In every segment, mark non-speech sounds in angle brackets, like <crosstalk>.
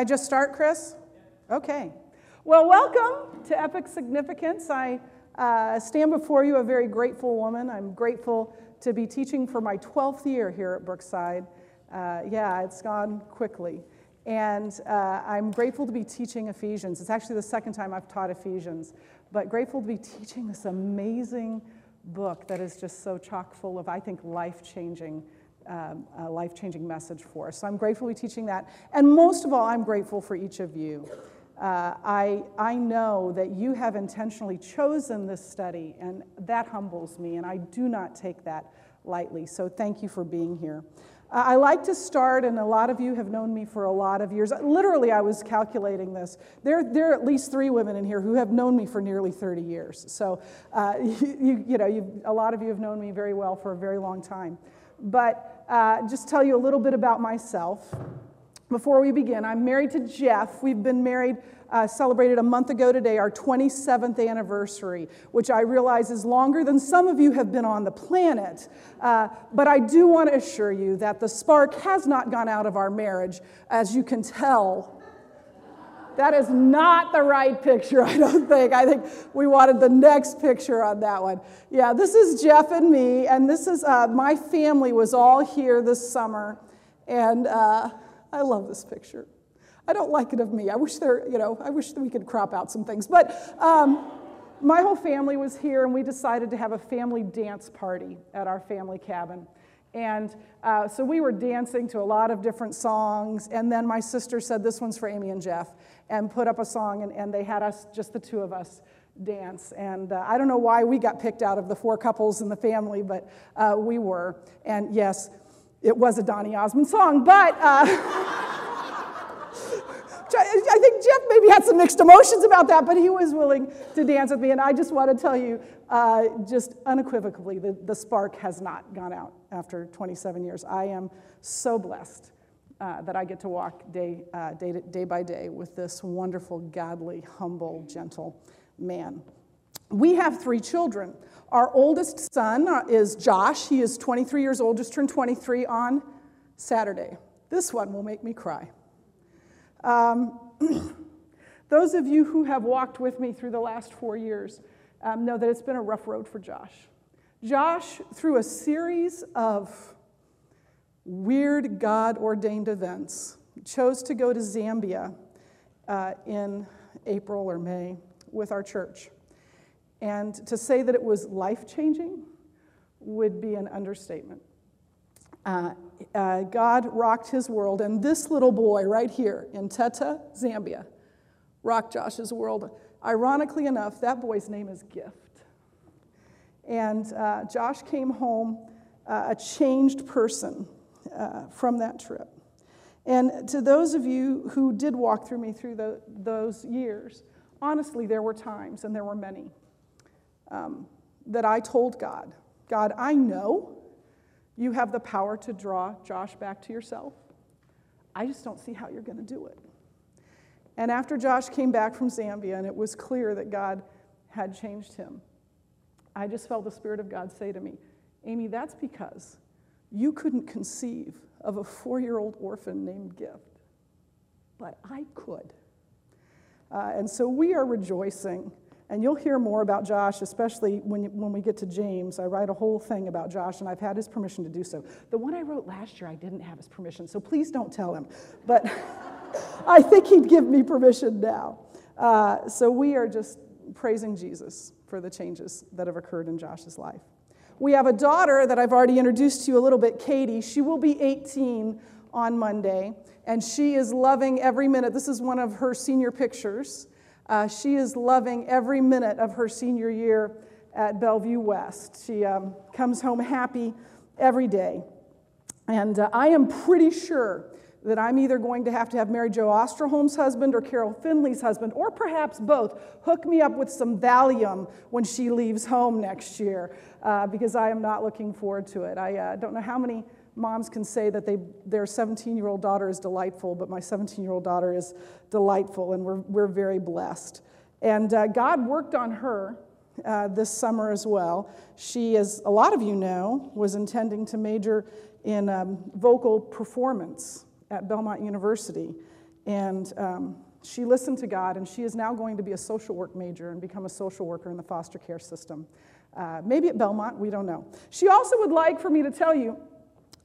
I just start, Chris? Okay. Well, welcome to Epic Significance. I uh, stand before you a very grateful woman. I'm grateful to be teaching for my 12th year here at Brookside. Uh, yeah, it's gone quickly. And uh, I'm grateful to be teaching Ephesians. It's actually the second time I've taught Ephesians, but grateful to be teaching this amazing book that is just so chock full of, I think, life changing um, a life changing message for us. So I'm grateful to be teaching that. And most of all, I'm grateful for each of you. Uh, I, I know that you have intentionally chosen this study, and that humbles me, and I do not take that lightly. So thank you for being here. Uh, I like to start, and a lot of you have known me for a lot of years. Literally, I was calculating this. There, there are at least three women in here who have known me for nearly 30 years. So, uh, <laughs> you, you know, a lot of you have known me very well for a very long time. But uh, just tell you a little bit about myself. Before we begin, I'm married to Jeff. We've been married, uh, celebrated a month ago today, our 27th anniversary, which I realize is longer than some of you have been on the planet. Uh, but I do want to assure you that the spark has not gone out of our marriage, as you can tell that is not the right picture, <laughs> I don't think. I think we wanted the next picture on that one. Yeah, this is Jeff and me, and this is uh, my family was all here this summer, and uh, I love this picture. I don't like it of me. I wish there, you know, I wish that we could crop out some things, but. Um, my whole family was here, and we decided to have a family dance party at our family cabin. And uh, so we were dancing to a lot of different songs. And then my sister said, This one's for Amy and Jeff and put up a song, and, and they had us, just the two of us, dance. And uh, I don't know why we got picked out of the four couples in the family, but uh, we were. And yes, it was a Donny Osmond song, but. <laughs> I think Jeff maybe had some mixed emotions about that, but he was willing to dance with me. And I just want to tell you, uh, just unequivocally, the, the spark has not gone out after 27 years. I am so blessed uh, that I get to walk day, uh, day, day by day with this wonderful, godly, humble, gentle man. We have three children. Our oldest son uh, is Josh. He is 23 years old, just turned 23 on Saturday. This one will make me cry. Um, <clears throat> those of you who have walked with me through the last four years um, know that it's been a rough road for Josh. Josh, through a series of weird God ordained events, chose to go to Zambia uh, in April or May with our church. And to say that it was life changing would be an understatement. Uh, uh, God rocked his world, and this little boy right here in Teta, Zambia, rocked Josh's world. Ironically enough, that boy's name is Gift. And uh, Josh came home uh, a changed person uh, from that trip. And to those of you who did walk through me through the, those years, honestly, there were times, and there were many, um, that I told God, God, I know you have the power to draw Josh back to yourself. I just don't see how you're going to do it. And after Josh came back from Zambia and it was clear that God had changed him, I just felt the Spirit of God say to me, Amy, that's because you couldn't conceive of a four year old orphan named Gift, but I could. Uh, and so we are rejoicing. And you'll hear more about Josh, especially when, when we get to James. I write a whole thing about Josh, and I've had his permission to do so. The one I wrote last year, I didn't have his permission, so please don't tell him. But <laughs> I think he'd give me permission now. Uh, so we are just praising Jesus for the changes that have occurred in Josh's life. We have a daughter that I've already introduced to you a little bit, Katie. She will be 18 on Monday, and she is loving every minute. This is one of her senior pictures. Uh, she is loving every minute of her senior year at Bellevue West. She um, comes home happy every day. And uh, I am pretty sure that I'm either going to have to have Mary Jo Osterholm's husband or Carol Finley's husband, or perhaps both, hook me up with some Valium when she leaves home next year, uh, because I am not looking forward to it. I uh, don't know how many moms can say that they, their 17 year old daughter is delightful, but my 17 year old daughter is delightful, and we're, we're very blessed. And uh, God worked on her uh, this summer as well. She, as a lot of you know, was intending to major in um, vocal performance at Belmont University. And um, she listened to God, and she is now going to be a social work major and become a social worker in the foster care system. Uh, maybe at Belmont, we don't know. She also would like for me to tell you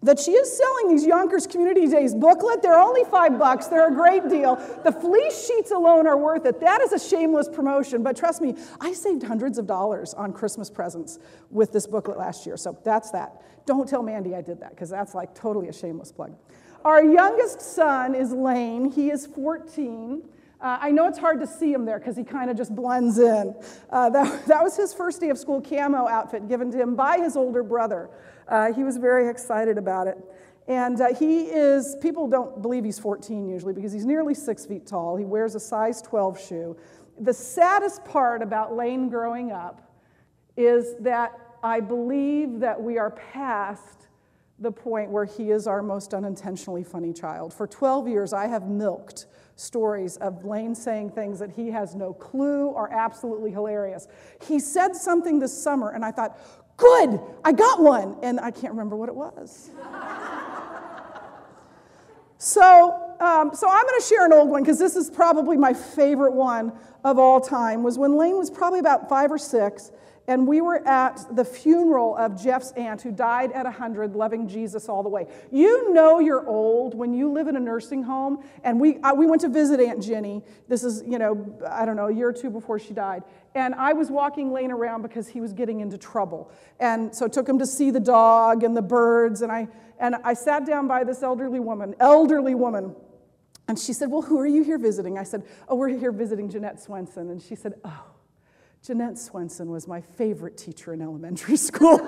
that she is selling these Yonkers Community Days booklet. They're only five bucks. They're a great deal. The fleece sheets alone are worth it. That is a shameless promotion, but trust me, I saved hundreds of dollars on Christmas presents with this booklet last year. So that's that. Don't tell Mandy I did that because that's like totally a shameless plug. Our youngest son is Lane. He is 14. Uh, I know it's hard to see him there because he kind of just blends in. Uh, that, that was his first day of school camo outfit given to him by his older brother. Uh, he was very excited about it. And uh, he is, people don't believe he's 14 usually because he's nearly six feet tall. He wears a size 12 shoe. The saddest part about Lane growing up is that I believe that we are past the point where he is our most unintentionally funny child. For 12 years, I have milked stories of Lane saying things that he has no clue are absolutely hilarious. He said something this summer, and I thought, good, I got one. And I can't remember what it was. so, um, so I'm going to share an old one because this is probably my favorite one of all time. Was when Lane was probably about five or six, and we were at the funeral of Jeff's aunt who died at 100, loving Jesus all the way. You know you're old when you live in a nursing home, and we, I, we went to visit Aunt Jenny. This is, you know, I don't know, a year or two before she died. And I was walking Lane around because he was getting into trouble. And so I took him to see the dog and the birds, and I, and I sat down by this elderly woman, elderly woman. And she said, Well, who are you here visiting? I said, Oh, we're here visiting Jeanette Swenson. And she said, Oh, Jeanette Swenson was my favorite teacher in elementary <laughs> school.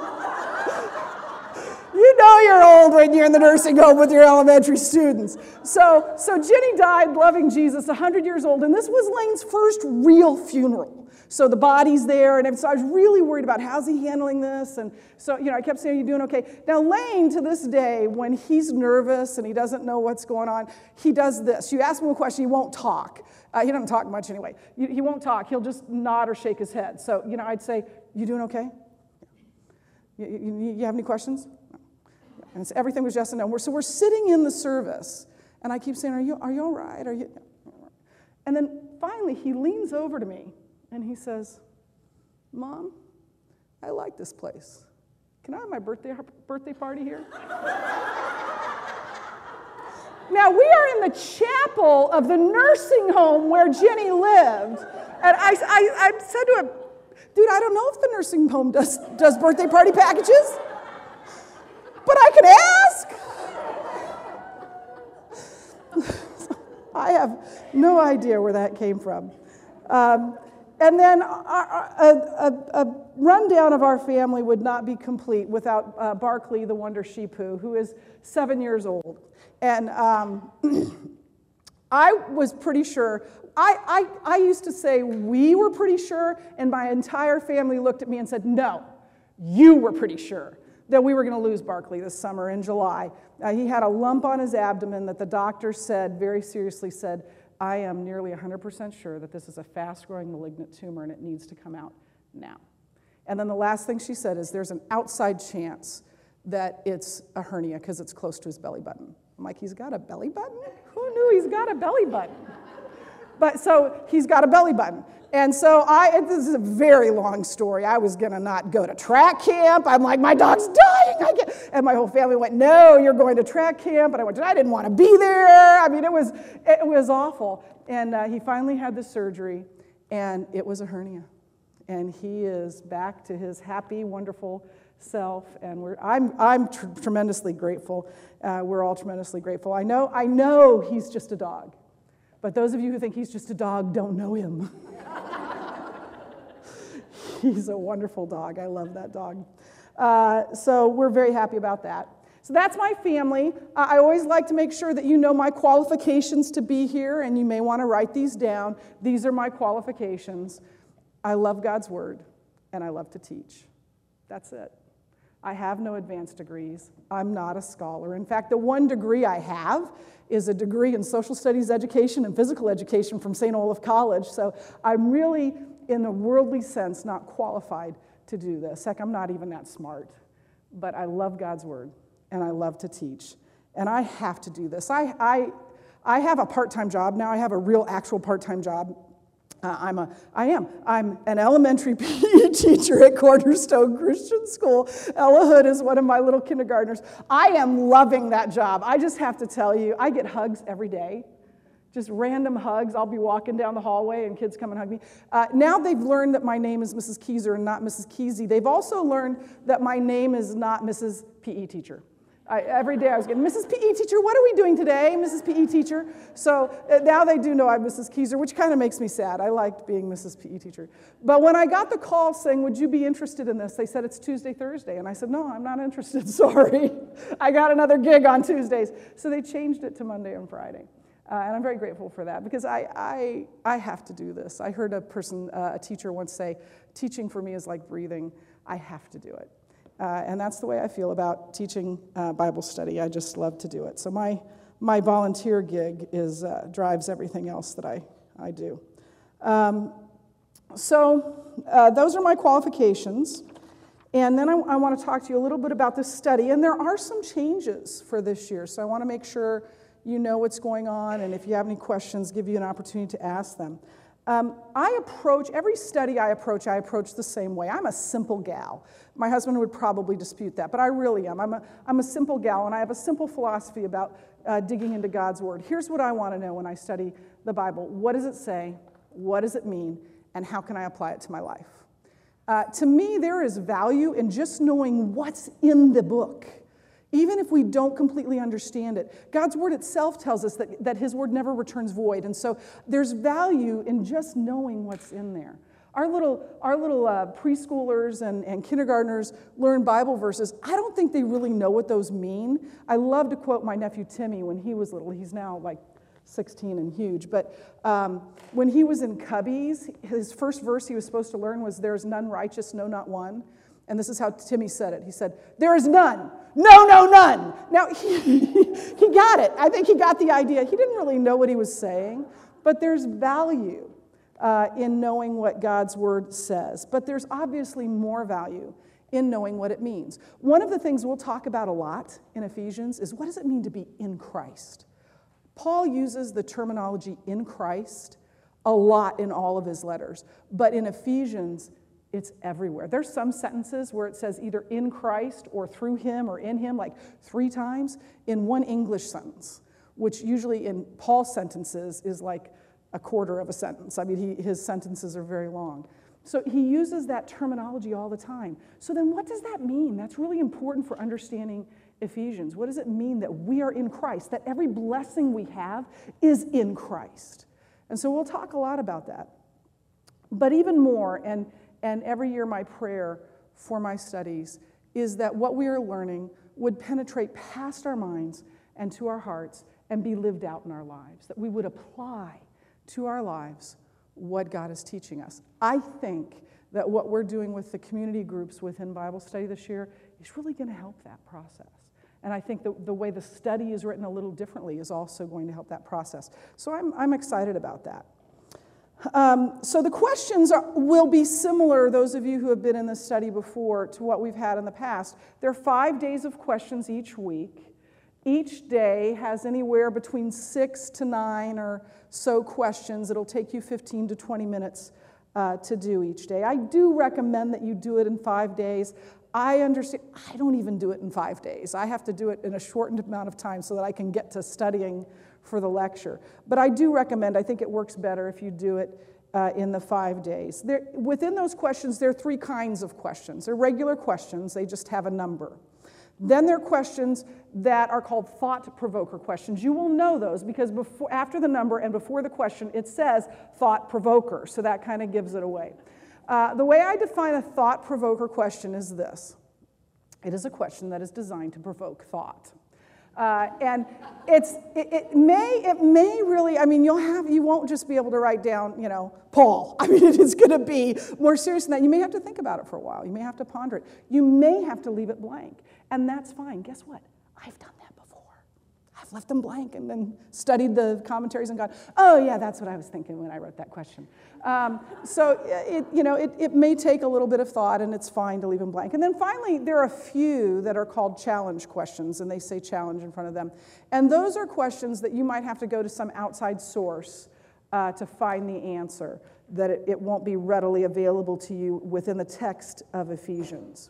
you know you're old when you're in the nursing home with your elementary students. So, so Jenny died loving Jesus, 100 years old, and this was Lane's first real funeral. So the body's there, and so I was really worried about how's he handling this. And so, you know, I kept saying, Are you doing okay? Now, Lane, to this day, when he's nervous and he doesn't know what's going on, he does this. You ask him a question, he won't talk. Uh, he doesn't talk much anyway. He won't talk. He'll just nod or shake his head. So, you know, I'd say, You doing okay? You, you, you have any questions? And everything was yes and no. So we're sitting in the service, and I keep saying, Are you, are you all right? Are you? And then finally, he leans over to me and he says, Mom, I like this place. Can I have my birthday, birthday party here? <laughs> now, we are in the chapel of the nursing home where Jenny lived. And I, I, I said to him, Dude, I don't know if the nursing home does, does birthday party packages, but I can ask. <laughs> I have no idea where that came from. Um, and then a, a, a, rundown of our family would not be complete without uh, Barkley, the Wonder Sheepoo, who is seven years old. And um, <clears throat> I was pretty sure, I, I, I used to say we were pretty sure, and my entire family looked at me and said, no, you were pretty sure that we were going to lose Barkley this summer in July. Uh, he had a lump on his abdomen that the doctor said, very seriously said, I am nearly 100% sure that this is a fast growing malignant tumor and it needs to come out now. And then the last thing she said is there's an outside chance that it's a hernia because it's close to his belly button. I'm like, he's got a belly button? Who knew he's got a belly button? But so he's got a belly button. And so I, this is a very long story. I was gonna not go to track camp. I'm like, my dog's dying. I get, and my whole family went, no, you're going to track camp. And I went, I didn't want to be there. I mean, it was, it was awful. And uh, he finally had the surgery, and it was a hernia. And he is back to his happy, wonderful self. And we're, I'm, I'm tr- tremendously grateful. Uh, we're all tremendously grateful. I know, I know he's just a dog. But those of you who think he's just a dog don't know him. <laughs> He's a wonderful dog. I love that dog. Uh, so we're very happy about that. So that's my family. I always like to make sure that you know my qualifications to be here, and you may want to write these down. These are my qualifications. I love God's word, and I love to teach. That's it. I have no advanced degrees. I'm not a scholar. In fact, the one degree I have is a degree in social studies education and physical education from St. Olaf College. So I'm really in a worldly sense, not qualified to do this. Heck, I'm not even that smart. But I love God's word and I love to teach. And I have to do this. I, I, I have a part time job now, I have a real, actual part time job. Uh, I'm a, I am. I'm an elementary <laughs> PE teacher at Cornerstone Christian School. Ella Hood is one of my little kindergartners. I am loving that job. I just have to tell you, I get hugs every day just random hugs. I'll be walking down the hallway and kids come and hug me. Uh, now they've learned that my name is Mrs. Keyser and not Mrs. Keesey. They've also learned that my name is not Mrs. PE teacher. I, every day I was getting, Mrs. PE teacher, what are we doing today, Mrs. PE teacher? So uh, now they do know I'm Mrs. Keyser, which kind of makes me sad. I liked being Mrs. PE teacher. But when I got the call saying, Would you be interested in this? They said it's Tuesday, Thursday. And I said, No, I'm not interested. <laughs> Sorry. I got another gig on Tuesdays. So they changed it to Monday and Friday. Uh, and I'm very grateful for that because I, I, I have to do this. I heard a person, uh, a teacher once say, teaching for me is like breathing. I have to do it. Uh, and that's the way I feel about teaching uh, Bible study. I just love to do it. So my, my volunteer gig is, uh, drives everything else that I, I do. Um, so uh, those are my qualifications. And then I, I want to talk to you a little bit about this study. And there are some changes for this year. So I want to make sure you know what's going on, and if you have any questions, give you an opportunity to ask them. Um, I approach, every study I approach, I approach the same way. I'm a simple gal. My husband would probably dispute that, but I really am. I'm a, I'm a simple gal, and I have a simple philosophy about uh, digging into God's Word. Here's what I want to know when I study the Bible What does it say? What does it mean? And how can I apply it to my life? Uh, to me, there is value in just knowing what's in the book even if we don't completely understand it. God's word itself tells us that, that his word never returns void. And so there's value in just knowing what's in there. Our little, our little uh, preschoolers and, and kindergartners learn Bible verses. I don't think they really know what those mean. I love to quote my nephew Timmy when he was little. He's now like 16 and huge. But um, when he was in Cubbies, his first verse he was supposed to learn was, There's none righteous, no, not one. And this is how Timmy said it. He said, There is none. No, no, none. Now, <laughs> he, he got it. I think he got the idea. He didn't really know what he was saying, but there's value uh, in knowing what God's word says. But there's obviously more value in knowing what it means. One of the things we'll talk about a lot in Ephesians is what does it mean to be in Christ? Paul uses the terminology in Christ a lot in all of his letters, but in Ephesians, it's everywhere. There's some sentences where it says either in Christ or through him or in him, like three times in one English sentence, which usually in Paul's sentences is like a quarter of a sentence. I mean, he, his sentences are very long. So he uses that terminology all the time. So then, what does that mean? That's really important for understanding Ephesians. What does it mean that we are in Christ, that every blessing we have is in Christ? And so we'll talk a lot about that. But even more, and and every year, my prayer for my studies is that what we are learning would penetrate past our minds and to our hearts and be lived out in our lives, that we would apply to our lives what God is teaching us. I think that what we're doing with the community groups within Bible study this year is really going to help that process. And I think the, the way the study is written a little differently is also going to help that process. So I'm, I'm excited about that. Um, so the questions are, will be similar, those of you who have been in this study before, to what we've had in the past. There are five days of questions each week. Each day has anywhere between six to nine or so questions. It'll take you 15 to 20 minutes uh, to do each day. I do recommend that you do it in five days. I understand, I don't even do it in five days. I have to do it in a shortened amount of time so that I can get to studying for the lecture. But I do recommend, I think it works better if you do it uh, in the five days. There, within those questions, there are three kinds of questions. They're regular questions, they just have a number. Then there are questions that are called thought provoker questions. You will know those because before, after the number and before the question, it says thought provoker, so that kind of gives it away. Uh, the way I define a thought provoker question is this it is a question that is designed to provoke thought. Uh, and it's, it, it, may, it may really, I mean, you'll have, you won't just be able to write down, you know, Paul. <laughs> I mean, it is going to be more serious than that. You may have to think about it for a while. You may have to ponder it. You may have to leave it blank. And that's fine. Guess what? I've done that left them blank and then studied the commentaries and gone, oh, yeah, that's what I was thinking when I wrote that question. Um, so, it, you know, it, it may take a little bit of thought and it's fine to leave them blank. And then finally, there are a few that are called challenge questions, and they say challenge in front of them. And those are questions that you might have to go to some outside source uh, to find the answer, that it, it, won't be readily available to you within the text of Ephesians.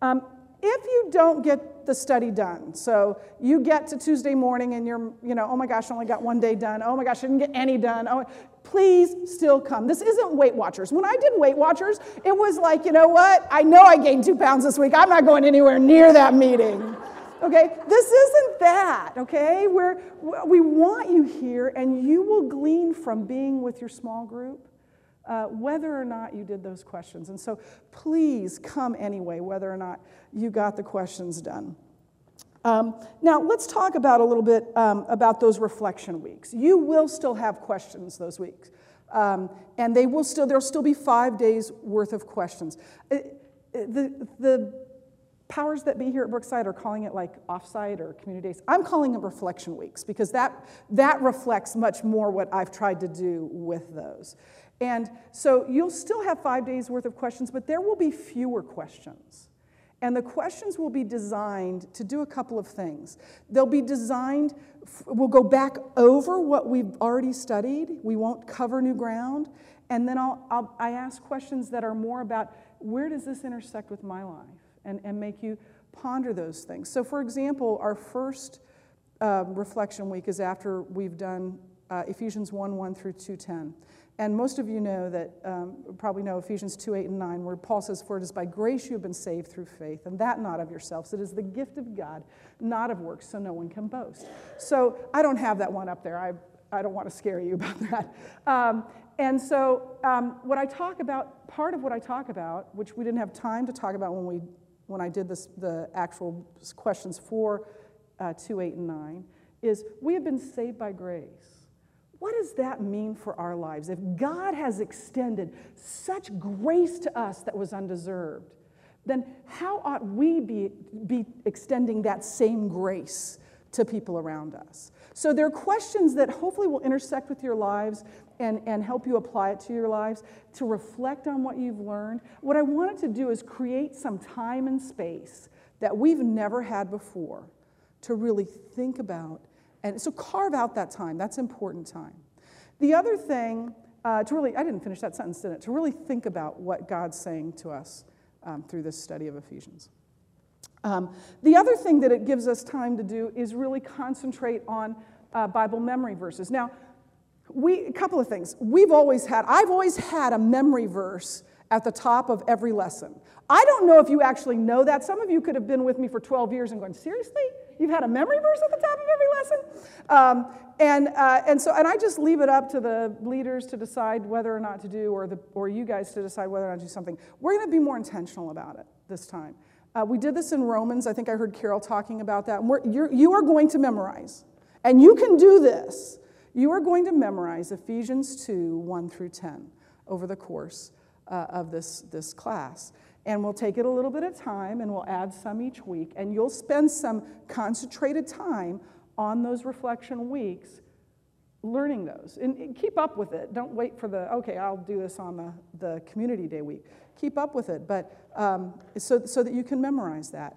Um, if you don't get the study done, so you get to Tuesday morning and you're, you know, oh my gosh, I only got one day done. Oh my gosh, I didn't get any done. Oh, please still come. This isn't Weight Watchers. When I did Weight Watchers, it was like, you know what? I know I gained two pounds this week. I'm not going anywhere near that meeting. Okay, this isn't that, okay? We're, we want you here, and you will glean from being with your small group uh, whether or not you did those questions. And so please come anyway, whether or not you got the questions done. Um, now, let's talk about a little bit um, about those reflection weeks. You will still have questions those weeks. Um, and they will still, there'll still be five days worth of questions. It, uh, uh, the, the powers that be here at Brookside are calling it like offsite or community days. I'm calling them reflection weeks because that, that reflects much more what I've tried to do with those. And so you'll still have five days worth of questions, but there will be fewer questions. And the questions will be designed to do a couple of things. They'll be designed, we'll go back over what we've already studied, we won't cover new ground. And then I'll, I'll i ask questions that are more about where does this intersect with my life? And, and make you ponder those things. So, for example, our first uh, reflection week is after we've done uh, Ephesians 1 1 through 210. And most of you know that, um, probably know Ephesians 2 8 and 9, where Paul says, For it is by grace you have been saved through faith, and that not of yourselves. It is the gift of God, not of works, so no one can boast. So I don't have that one up there. I, I don't want to scare you <laughs> about that. Um, and so, um, what I talk about, part of what I talk about, which we didn't have time to talk about when, we, when I did this, the actual questions for uh, 2 8 and 9, is we have been saved by grace. What does that mean for our lives? If God has extended such grace to us that was undeserved, then how ought we be, be extending that same grace to people around us? So there are questions that hopefully will intersect with your lives and, and help you apply it to your lives, to reflect on what you've learned. What I wanted to do is create some time and space that we've never had before to really think about and so carve out that time. That's important time. The other thing, uh, to really, I didn't finish that sentence, did it? To really think about what God's saying to us um, through this study of Ephesians. Um, the other thing that it gives us time to do is really concentrate on uh, Bible memory verses. Now, we, a couple of things. We've always had, I've always had a memory verse at the top of every lesson. I don't know if you actually know that. Some of you could have been with me for 12 years and going, seriously? You've had a memory verse at the top of every lesson? Um, and, uh, and so, and I just leave it up to the leaders to decide whether or not to do, or, the, or you guys to decide whether or not to do something. We're going to be more intentional about it this time. Uh, we did this in Romans. I think I heard Carol talking about that. You're, you are going to memorize, and you can do this. You are going to memorize Ephesians 2 1 through 10 over the course uh, of this, this class. And we'll take it a little bit of time and we'll add some each week. And you'll spend some concentrated time on those reflection weeks learning those. And keep up with it. Don't wait for the, okay, I'll do this on the, the community day week. Keep up with it, but um, so, so that you can memorize that.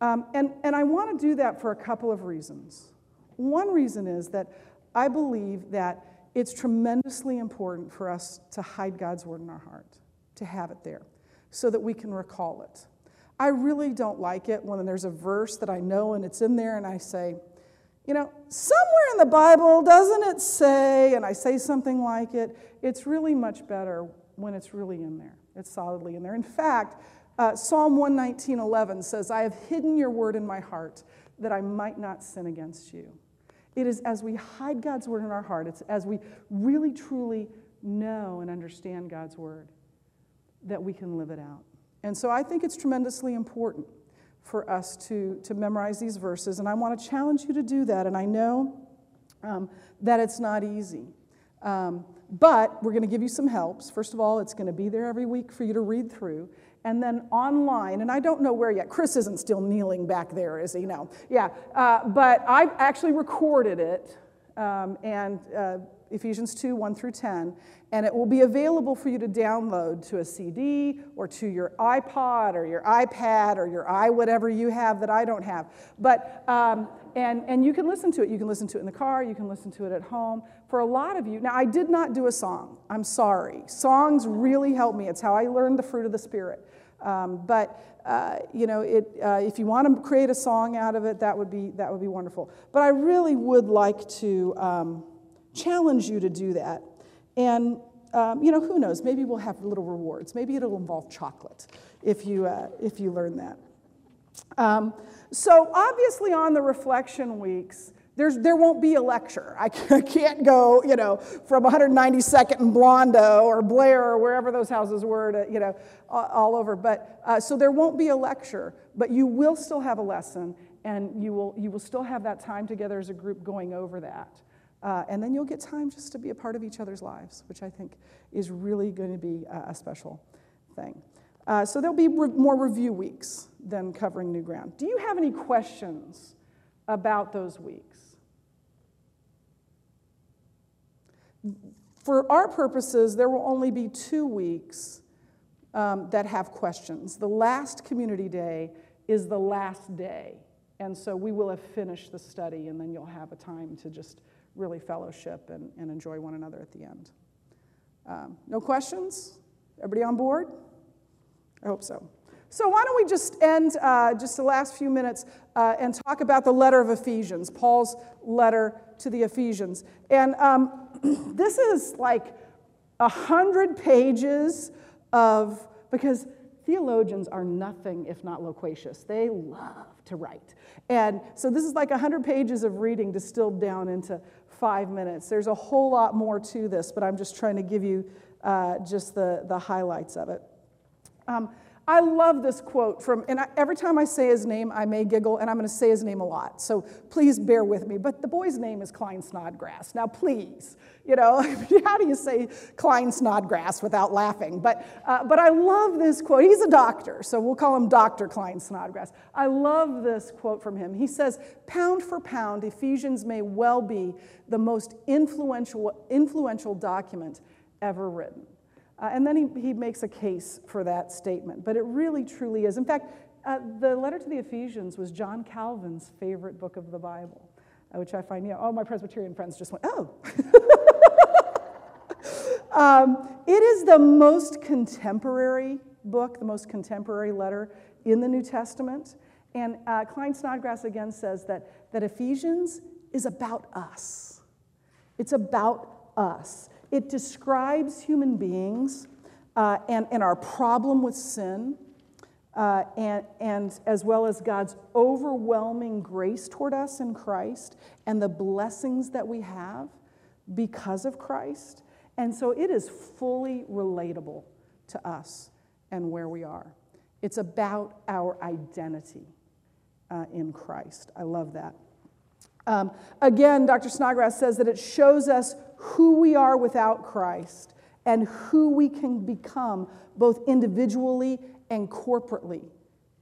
Um, and, and I want to do that for a couple of reasons. One reason is that I believe that it's tremendously important for us to hide God's word in our heart, to have it there so that we can recall it. I really don't like it when there's a verse that I know and it's in there and I say, you know, somewhere in the Bible, doesn't it say, and I say something like it, it's really much better when it's really in there. It's solidly in there. In fact, uh, Psalm 119.11 says, I have hidden your word in my heart that I might not sin against you. It is as we hide God's word in our heart, it's as we really truly know and understand God's word that we can live it out. And so I think it's tremendously important for us to, to memorize these verses, and I want to challenge you to do that. And I know um, that it's not easy. Um, but we're going to give you some helps. First of all, it's going to be there every week for you to read through. And then online, and I don't know where yet. Chris isn't still kneeling back there, is he? No. Yeah. Uh, but I've actually recorded it. Um, and uh, Ephesians 2 1 through 10, and it will be available for you to download to a CD or to your iPod or your iPad or your i whatever you have that I don't have. But um, and and you can listen to it. You can listen to it in the car. You can listen to it at home. For a lot of you, now I did not do a song. I'm sorry. Songs really help me. It's how I learned the fruit of the spirit. Um, but uh, you know, it, uh, if you want to create a song out of it, that would be that would be wonderful. But I really would like to. Um, challenge you to do that. And, um, you know, who knows? Maybe we'll have little rewards. Maybe it'll involve chocolate if you, uh, if you learn that. Um, so, obviously, on the reflection weeks, there's, there won't be a lecture. I <laughs> can't go, you know, from 192nd and Blondo or Blair or wherever those houses were to, you know, all over. But uh, so there won't be a lecture, but you will still have a lesson, and you will, you will still have that time together as a group going over that. Uh, and then you'll get time just to be a part of each other's lives, which I think is really going to be a, a special thing. Uh, so there'll be re- more review weeks than covering new ground. Do you have any questions about those weeks? For our purposes, there will only be two weeks um, that have questions. The last community day is the last day. And so we will have finished the study, and then you'll have a time to just really fellowship and, and enjoy one another at the end. Um, no questions? Everybody on board? I hope so. So, why don't we just end uh, just the last few minutes uh, and talk about the letter of Ephesians, Paul's letter to the Ephesians. And um, <clears throat> this is like a hundred pages of, because theologians are nothing if not loquacious. They love to write. And so this is like 100 pages of reading distilled down into five minutes. There's a whole lot more to this, but I'm just trying to give you uh, just the, the highlights of it. Um, I love this quote from, and I, every time I say his name, I may giggle, and I'm going to say his name a lot, so please bear with me. But the boy's name is Klyne Snodgrass. Now, please, you know, <laughs> how do you say Klyne Snodgrass without laughing? But, uh, but I love this quote. He's a doctor, so we'll call him Dr. Klyne Snodgrass. I love this quote from him. He says, Pound for pound, Ephesians may well be the most influential, influential document ever written. Uh, and then he, he makes a case for that statement. But it really, truly is. In fact, uh, the letter to the Ephesians was John Calvin's favorite book of the Bible, uh, which I find, you know, all my Presbyterian friends just went, oh. <laughs> um, it is the most contemporary book, the most contemporary letter in the New Testament. And uh, Klyne Snodgrass again says that, that Ephesians is about us. It's about us. It describes human beings uh, and, and our problem with sin, uh, and, and as well as God's overwhelming grace toward us in Christ and the blessings that we have because of Christ. And so it is fully relatable to us and where we are. It's about our identity uh, in Christ. I love that. Um, again, Dr. Snodgrass says that it shows us who we are without Christ and who we can become both individually and corporately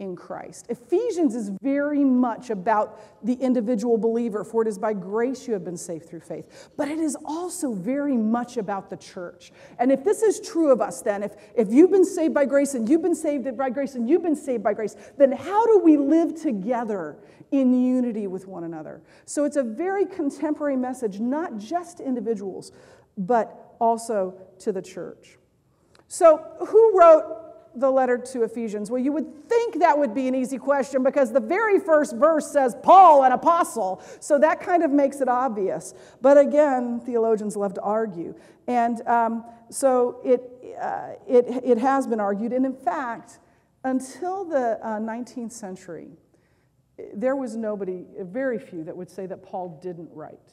in Christ. Ephesians is very much about the individual believer, for it is by grace you have been saved through faith. But it is also very much about the church. And if this is true of us, then, if, if you've been saved by grace and you've been saved by grace and you've been saved by grace, then how do we live together in unity with one another? So it's a very contemporary message, not just to individuals, but also to the church. So, who wrote the letter to Ephesians? Well, you would think that would be an easy question because the very first verse says Paul, an apostle. So that kind of makes it obvious. But again, theologians love to argue. And um, so it, uh, it, it has been argued. And in fact, until the uh, 19th century, there was nobody, very few, that would say that Paul didn't write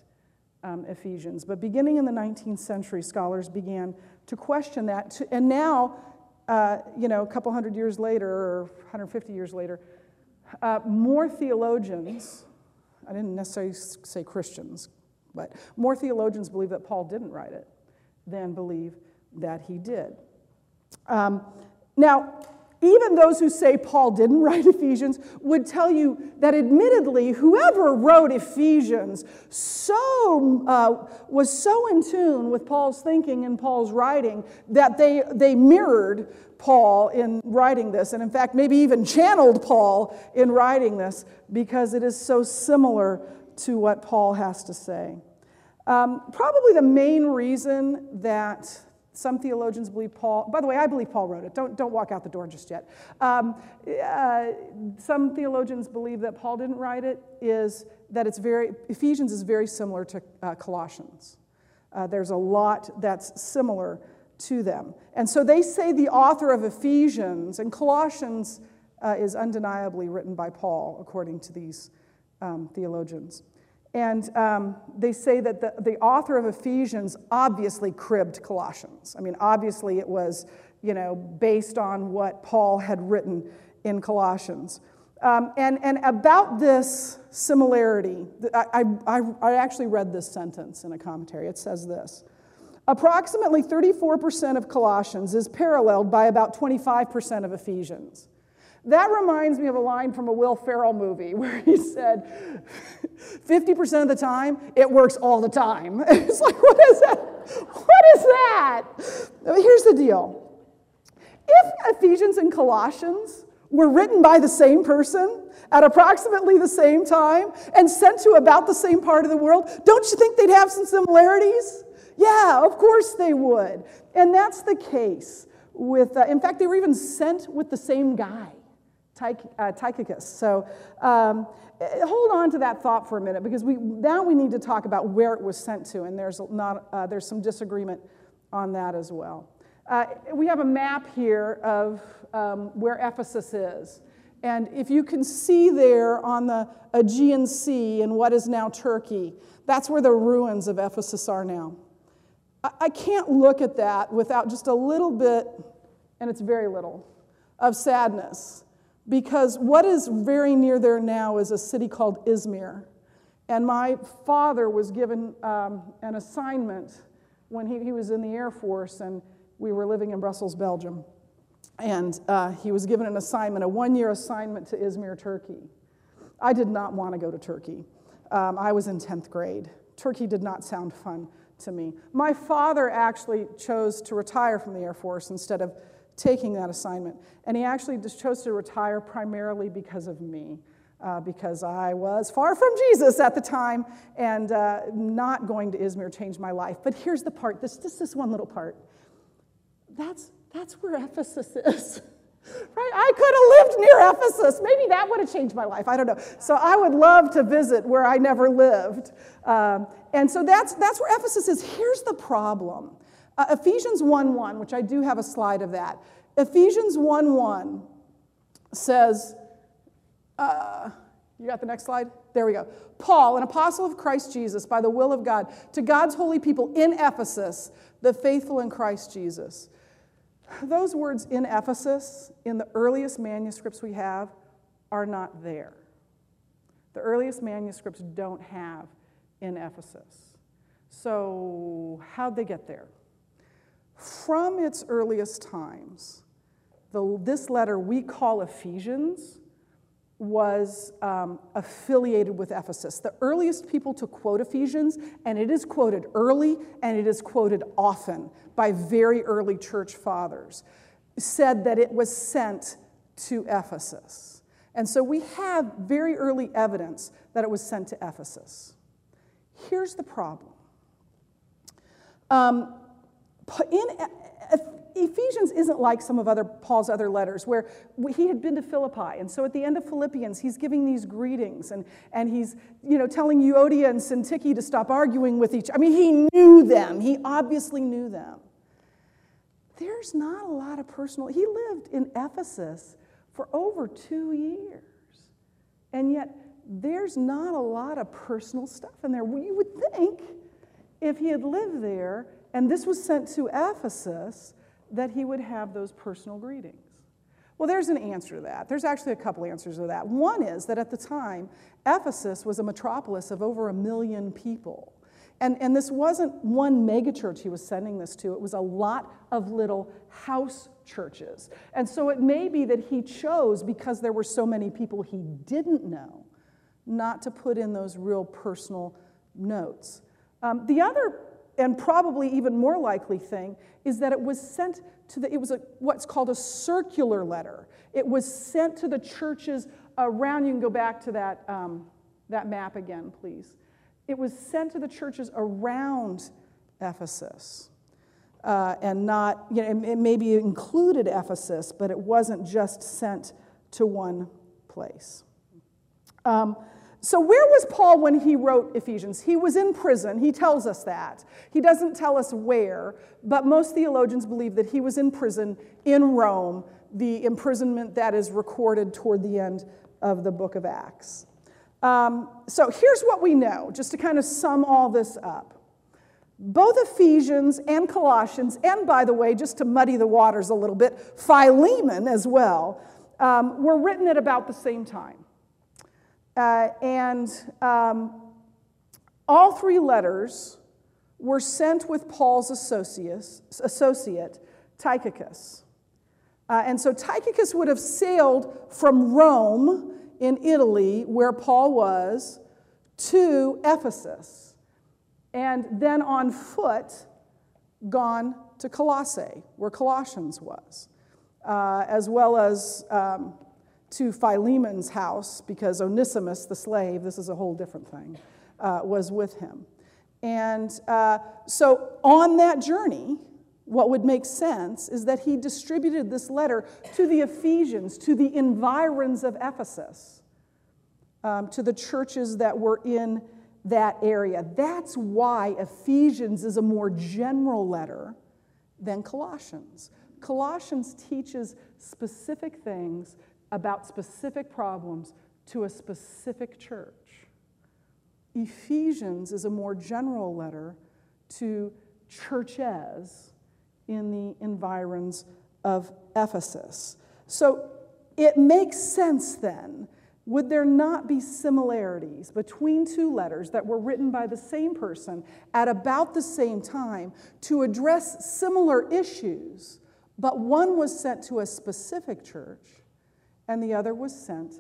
um, Ephesians. But beginning in the 19th century, scholars began to question that. To, and now, uh, you know, a couple hundred years later, or 150 years later, uh, more theologians, I didn't necessarily say Christians, but more theologians believe that Paul didn't write it. than believe that he did. Um, now, even those who say Paul didn't <laughs> write Ephesians would tell you that admittedly, whoever wrote Ephesians so, uh, was so in tune with Paul's thinking and Paul's writing that they, they mirrored Paul in writing this, and in fact, maybe even channeled Paul in writing this because it is so similar to what Paul has to say. Um, probably the main reason that some theologians believe Paul, by the way, I believe Paul wrote it. Don't, don't walk out the door just yet. Um, uh, some theologians believe that Paul didn't write it, is that it's very, Ephesians is very similar to uh, Colossians. Uh, there's a lot that's similar to them. And so they say the author of Ephesians, and Colossians uh, is undeniably written by Paul, according to these um, theologians. And um, they say that the, the author of Ephesians obviously cribbed Colossians. I mean, obviously it was, you know, based on what Paul had written in Colossians. Um, and, and about this similarity, I, I, I actually read this sentence in a commentary. It says this Approximately 34% of Colossians is paralleled by about 25% of Ephesians. That reminds me of a line from a Will Ferrell movie where he said, 50% of the time, it works all the time. <laughs> It's like, what is that? What is that? Here's the deal if Ephesians and Colossians were written by the same person at approximately the same time and sent to about the same part of the world, don't you think they'd have some similarities? Yeah, of course they would. And that's the case with, uh, in fact, they were even sent with the same guy. Uh, Tychicus. So um, hold on to that thought for a minute because we, now we need to talk about where it was sent to, and there's, not, uh, there's some disagreement on that as well. Uh, we have a map here of um, where Ephesus is. And if you can see there on the Aegean Sea in what is now Turkey, that's where the ruins of Ephesus are now. I, I can't look at that without just a little bit, and it's very little, of sadness because what is very near there now is a city called Izmir. And my father was given um, an assignment when he, he was in the Air Force and we were living in Brussels, Belgium. And uh, he was given an assignment, a one year assignment to Izmir, Turkey. I did not want to go to Turkey. Um, I was in 10th grade. Turkey did not sound fun to me. My father actually chose to retire from the Air Force instead of taking that assignment. And he actually just chose to retire primarily because of me. Uh, because I was far from Jesus at the time, and uh, not going to Izmir changed my life. But here's the part this, just this one little part. That's, that's where Ephesus is. <laughs> right? I could have lived near Ephesus. Maybe that would have changed my life. I don't know. So I would love to visit where I never lived. Um, and so that's, that's where Ephesus is. Here's the problem uh, Ephesians 1 1, which I do have a slide of that. Ephesians 1 1 says, uh, you got the next slide? There we go. Paul, an apostle of Christ Jesus, by the will of God, to God's holy people in Ephesus, the faithful in Christ Jesus. Those words in Ephesus, in the earliest manuscripts we have, are not there. The earliest manuscripts don't have in Ephesus. So, how'd they get there? From its earliest times, the, this letter we call Ephesians was um, affiliated with Ephesus. The earliest people to quote Ephesians, and it is quoted early and it is quoted often by very early church fathers, said that it was sent to Ephesus. And so we have very early evidence that it was sent to Ephesus. Here's the problem. Um, in uh, uh, Ephesians isn't like some of other Paul's other letters where he had been to Philippi. And so at the end of Philippians, he's giving these greetings and, and he's you know, telling Euodia and Syntyche to stop arguing with each I mean, he knew them. He obviously knew them. There's not a lot of personal. He lived in Ephesus for over two years. And yet, there's not a lot of personal stuff in there. You would think if he had lived there, and this was sent to Ephesus, that he would have those personal greetings. Well, there's an answer to that. There's actually a couple answers to that. One is that at the time, Ephesus was a metropolis of over a million people. And, and this wasn't one megachurch he was sending this to, it was a lot of little house churches. And so it may be that he chose, because there were so many people he didn't know, not to put in those real personal notes. Um, the other, and probably even more likely thing, is that it was sent to the, it was a, what's called a circular letter. It was sent to the churches around, you can go back to that, um, that map again, please. It was sent to the churches around Ephesus. Uh, and not, you know, it maybe included Ephesus, but it wasn't just sent to one place. Um, so, where was Paul when he wrote Ephesians? He was in prison. He tells us that. He doesn't tell us where, but most theologians believe that he was in prison in Rome, the imprisonment that is recorded toward the end of the book of Acts. Um, so here's what we know, just to kind of sum all this up. Both Ephesians and Colossians, and by the way, just to muddy the waters a little bit, Philemon as well, um, were written at about the same time. Uh, and um, all three letters were sent with Paul's associate, Tychicus. Uh, and so Tychicus would have sailed from Rome in Italy, where Paul was, to Ephesus, and then on foot gone to Colossae, where Colossians was, uh, as well as um, to Philemon's house, because Onesimus, the slave, this is a whole different thing, uh, was with him. And uh, so on that journey, what would make sense is that he distributed this letter to the Ephesians, to the environs of Ephesus, um, to the churches that were in that area. That's why Ephesians is a more general letter than Colossians. Colossians teaches specific things about specific problems to a specific church. Ephesians is a more general letter to churches in the environs of Ephesus. So it makes sense then. Would there not be similarities between two letters that were written by the same person at about the same time to address similar issues, but one was sent to a specific church and the other was sent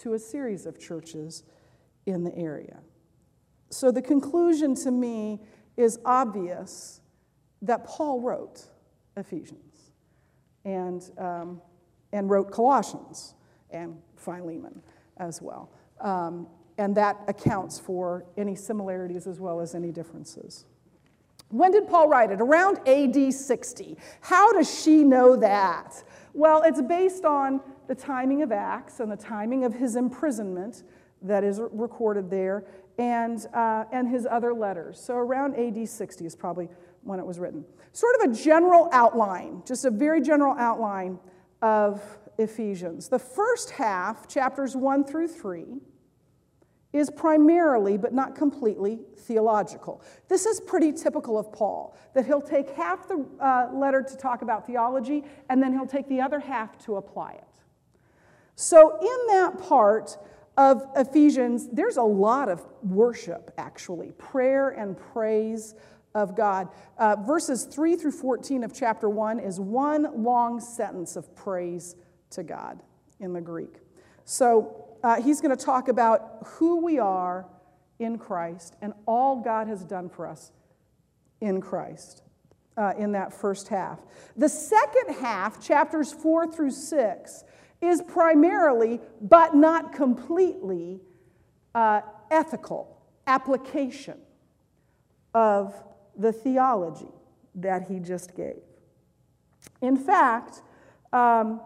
to a series of churches in the area? So the conclusion to me is obvious that Paul wrote Ephesians and, um, and wrote Colossians and Philemon as well. Um, and that accounts for any similarities as well as any differences. When did Paul write it? Around AD 60. How does she know that? Well, it's based on the timing of Acts and the timing of his imprisonment that is recorded there and, uh, and his other letters. So around AD 60 is probably when it was written. Sort of a general outline, just a very general outline of Ephesians. The first half, chapters 1 through 3, is primarily, but not completely, theological. This is pretty typical of Paul, that he'll take half the uh, letter to talk about theology, and then he'll take the other half to apply it. So, in that part of Ephesians, there's a lot of worship, actually, prayer and praise of God. Uh, verses 3 through 14 of chapter 1 is one long sentence of praise to God in the Greek. So uh, he's going to talk about who we are in Christ and all God has done for us in Christ uh, in that first half. The second half, chapters 4 through 6, is primarily, but not completely, uh, ethical application of the theology that he just gave. In fact, um,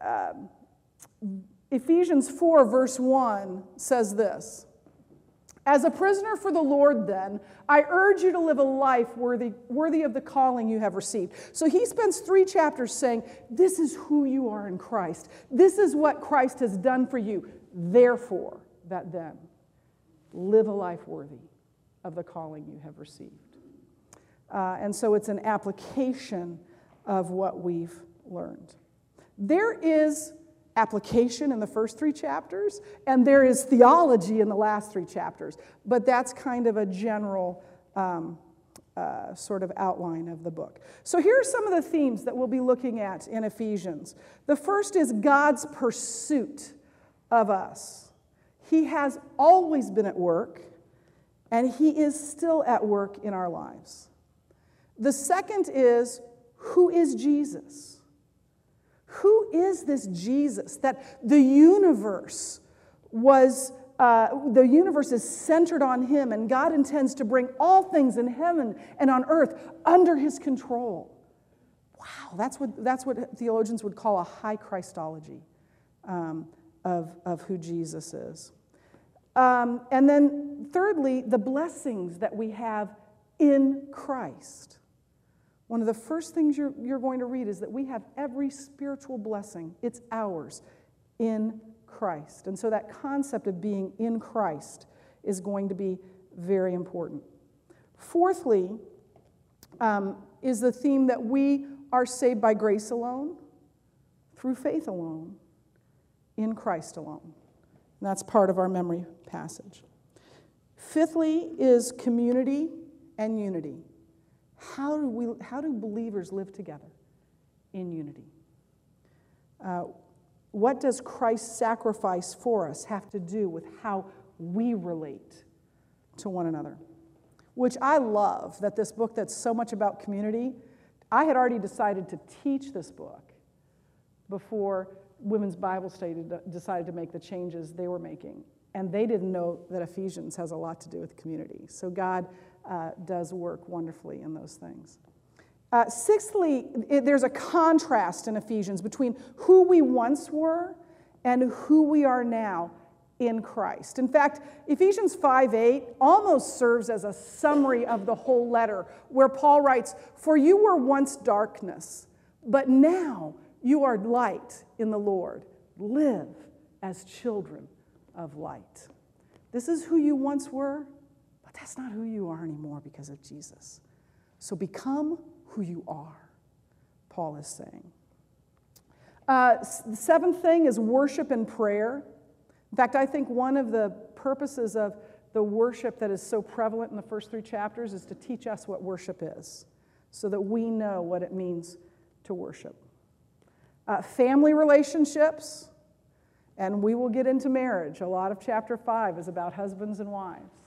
uh, Ephesians 4, verse 1 says this As a prisoner for the Lord, then, I urge you to live a life worthy, worthy of the calling you have received. So he spends three chapters saying, This is who you are in Christ. This is what Christ has done for you. Therefore, that then, live a life worthy of the calling you have received. Uh, and so it's an application of what we've learned. There is application in the first three chapters, and there is theology in the last three chapters, but that's kind of a general um, uh, sort of outline of the book. So here are some of the themes that we'll be looking at in Ephesians. The first is God's pursuit of us. He has always been at work, and He is still at work in our lives. The second is who is Jesus? Who is this Jesus that the universe was uh, the universe is centered on him, and God intends to bring all things in heaven and on earth under his control. Wow, that's what, that's what theologians would call a high Christology um, of, of who Jesus is. Um, and then, thirdly, the blessings that we have in Christ. One of the first things you're, you're going to read is that we have every spiritual blessing, it's ours in Christ. And so that concept of being in Christ is going to be very important. Fourthly, um, is the theme that we are saved by grace alone, through faith alone, in Christ alone. And that's part of our memory passage. Fifthly, is community and unity. How do, we, how do believers live together in unity? Uh, what does Christ's sacrifice for us have to do with how we relate to one another? Which I love that this book that's so much about community, I had already decided to teach this book before Women's Bible Study decided to make the changes they were making. And they didn't know that Ephesians has a lot to do with community. So God uh, does work wonderfully in those things. Uh, sixthly, it, there's a contrast in Ephesians between who we once were and who we are now in Christ. In fact, Ephesians 5 8 almost serves as a summary of the whole letter, where Paul writes, For you were once darkness, but now you are light in the Lord. Live as children of light. This is who you once were, but that's not who you are anymore because of Jesus. So become who you are, Paul is saying. Uh, the seventh thing is worship and prayer. In fact, I think one of the purposes of the worship that is so prevalent in the first three chapters is to teach us what worship is so that we know what it means to worship. Uh, family relationships, and we will get into marriage. A lot of chapter five is about husbands and wives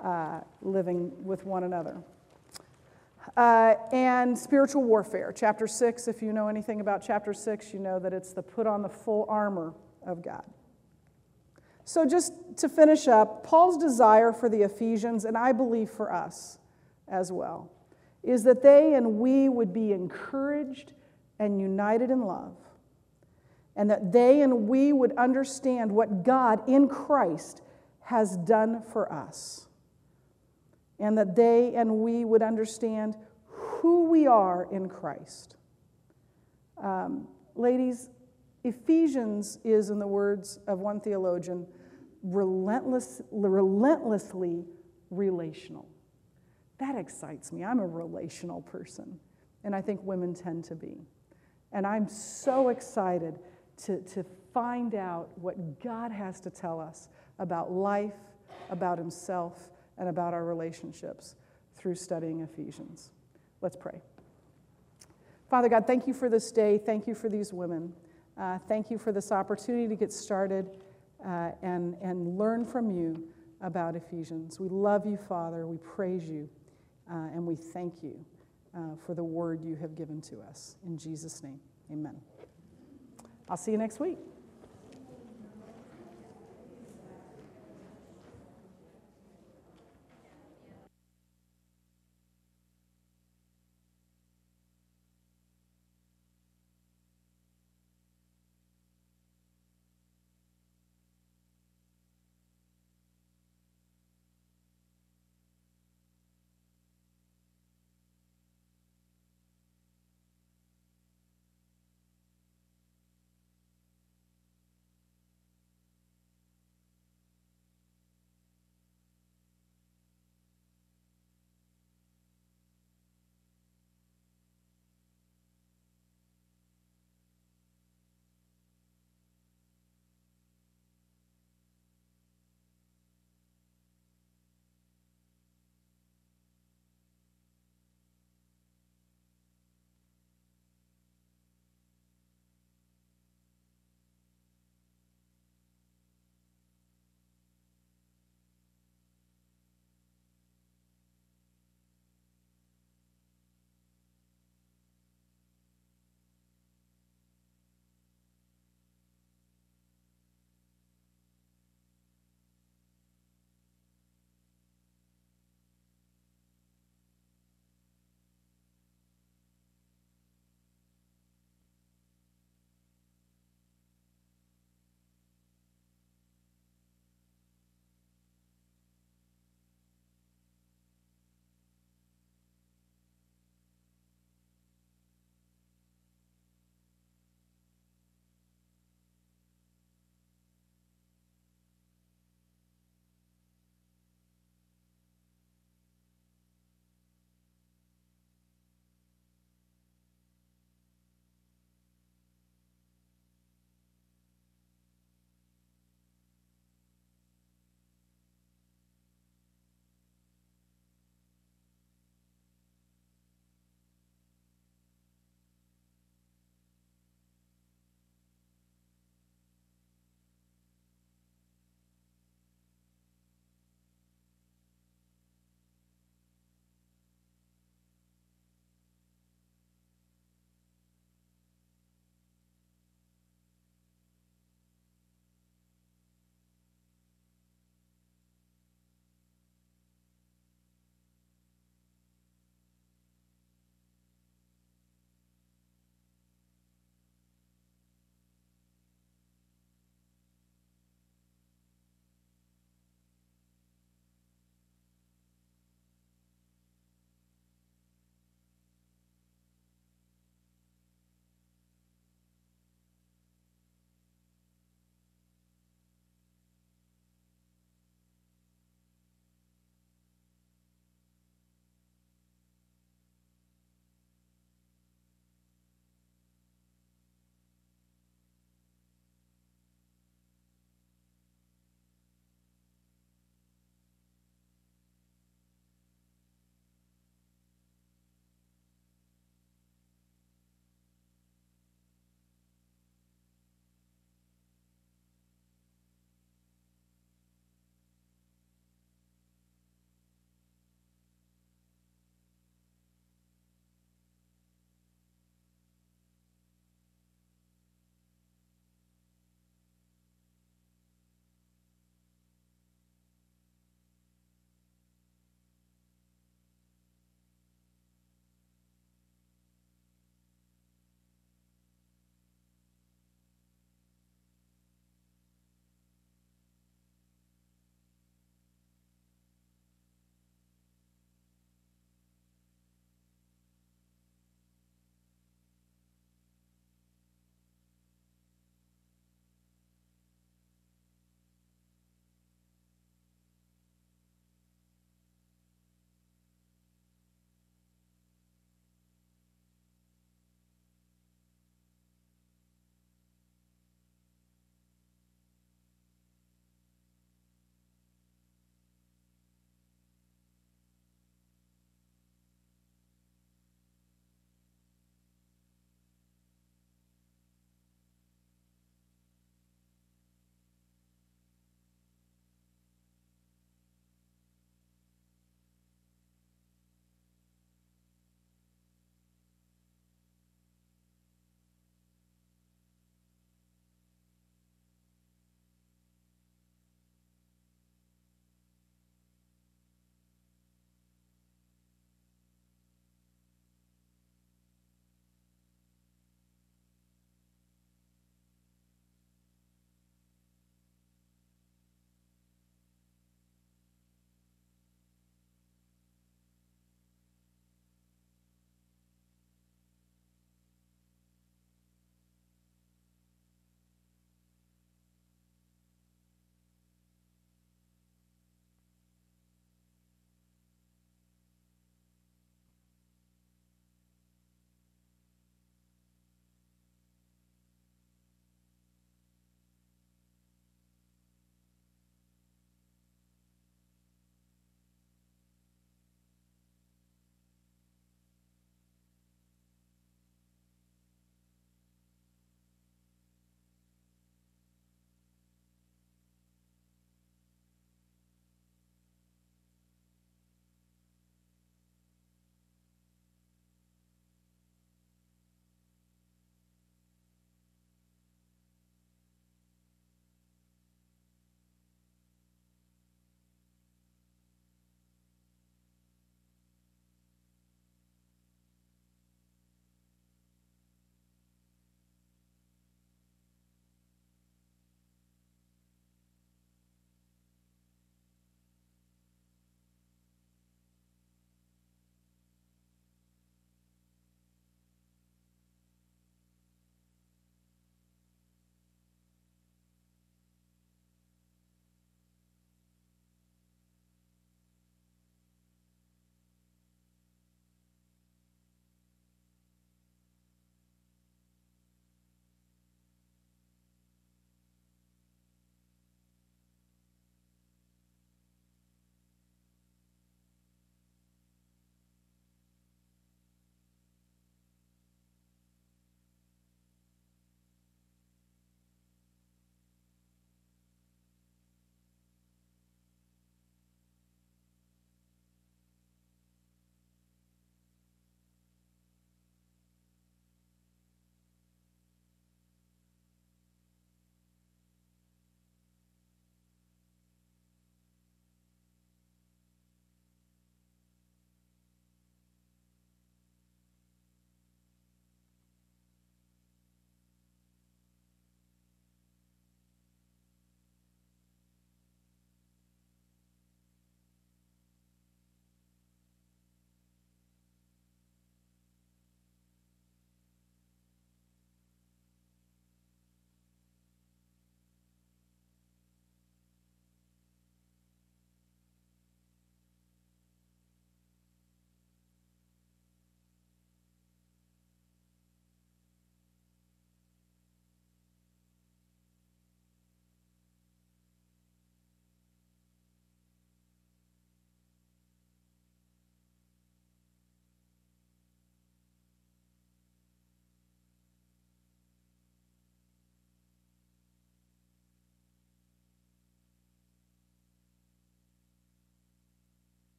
uh, living with one another. Uh, and spiritual warfare. Chapter 6, if you know anything about chapter 6, you know that it's the put on the full armor of God. So, just to finish up, Paul's desire for the Ephesians, and I believe for us as well, is that they and we would be encouraged and united in love, and that they and we would understand what God in Christ has done for us and that they and we would understand who we are in Christ. Um, ladies, Ephesians is, in the words of one theologian, relentless, relentlessly relational. That excites me. I'm a relational person, and I think women tend to be. And I'm so excited to, to find out what God has to tell us about life, about Himself, and about our relationships through studying Ephesians. Let's pray. Father God, thank you for this day. Thank you for these women. Uh, thank you for this opportunity to get started uh, and, and learn from you about Ephesians. We love you, Father. We praise you, uh, and we thank you uh, for the word you have given to us. In Jesus' name, amen. I'll see you next week.